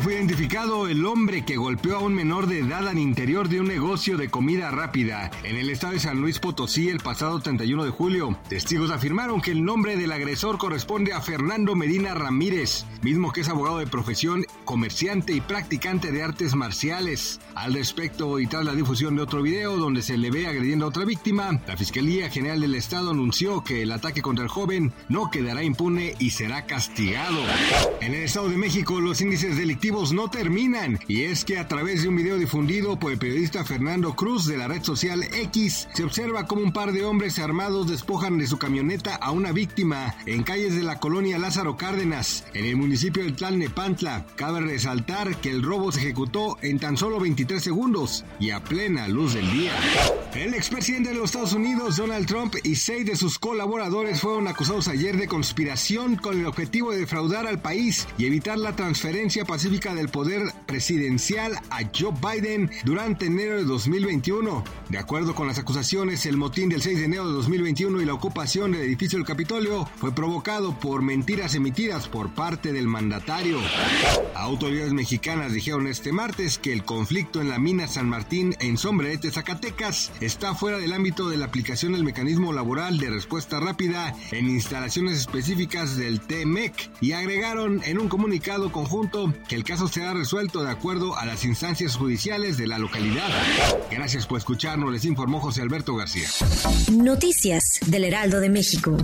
Fue identificado el hombre que golpeó a un menor de edad al interior de un negocio de comida rápida en el estado de San Luis Potosí el pasado 31 de julio. Testigos afirmaron que el nombre del agresor corresponde a Fernando Medina Ramírez, mismo que es abogado de profesión, comerciante y practicante de artes marciales. Al respecto y tras la difusión de otro video donde se le ve agrediendo a otra víctima, la Fiscalía General del Estado anunció que el ataque contra el joven no quedará impune y será castigado. En el Estado de México los índices delictivos no terminan y es que a través de un video difundido por el periodista Fernando Cruz de la red social X se observa como un par de hombres armados despojan de su camioneta a una víctima en calles de la colonia Lázaro Cárdenas en el municipio de Tlalnepantla. Cabe resaltar que el robo se ejecutó en tan solo 23 segundos y a plena luz del día. El expresidente de los Estados Unidos Donald Trump y seis de sus colaboradores fueron acusados ayer de conspiración con el objetivo de defraudar al país y evitar la transferencia pacífica del poder presidencial a Joe Biden durante enero de 2021. De acuerdo con las acusaciones, el motín del 6 de enero de 2021 y la ocupación del edificio del Capitolio fue provocado por mentiras emitidas por parte del mandatario. Autoridades mexicanas dijeron este martes que el conflicto en la mina San Martín en Sombrerete, Zacatecas, está fuera del ámbito de la aplicación del mecanismo laboral de respuesta rápida en instalaciones específicas del TMEC y agregaron en un comunicado conjunto que el caso será resuelto de acuerdo a las instancias judiciales de la localidad. Gracias por escucharnos, les informó José Alberto García. Noticias del Heraldo de México.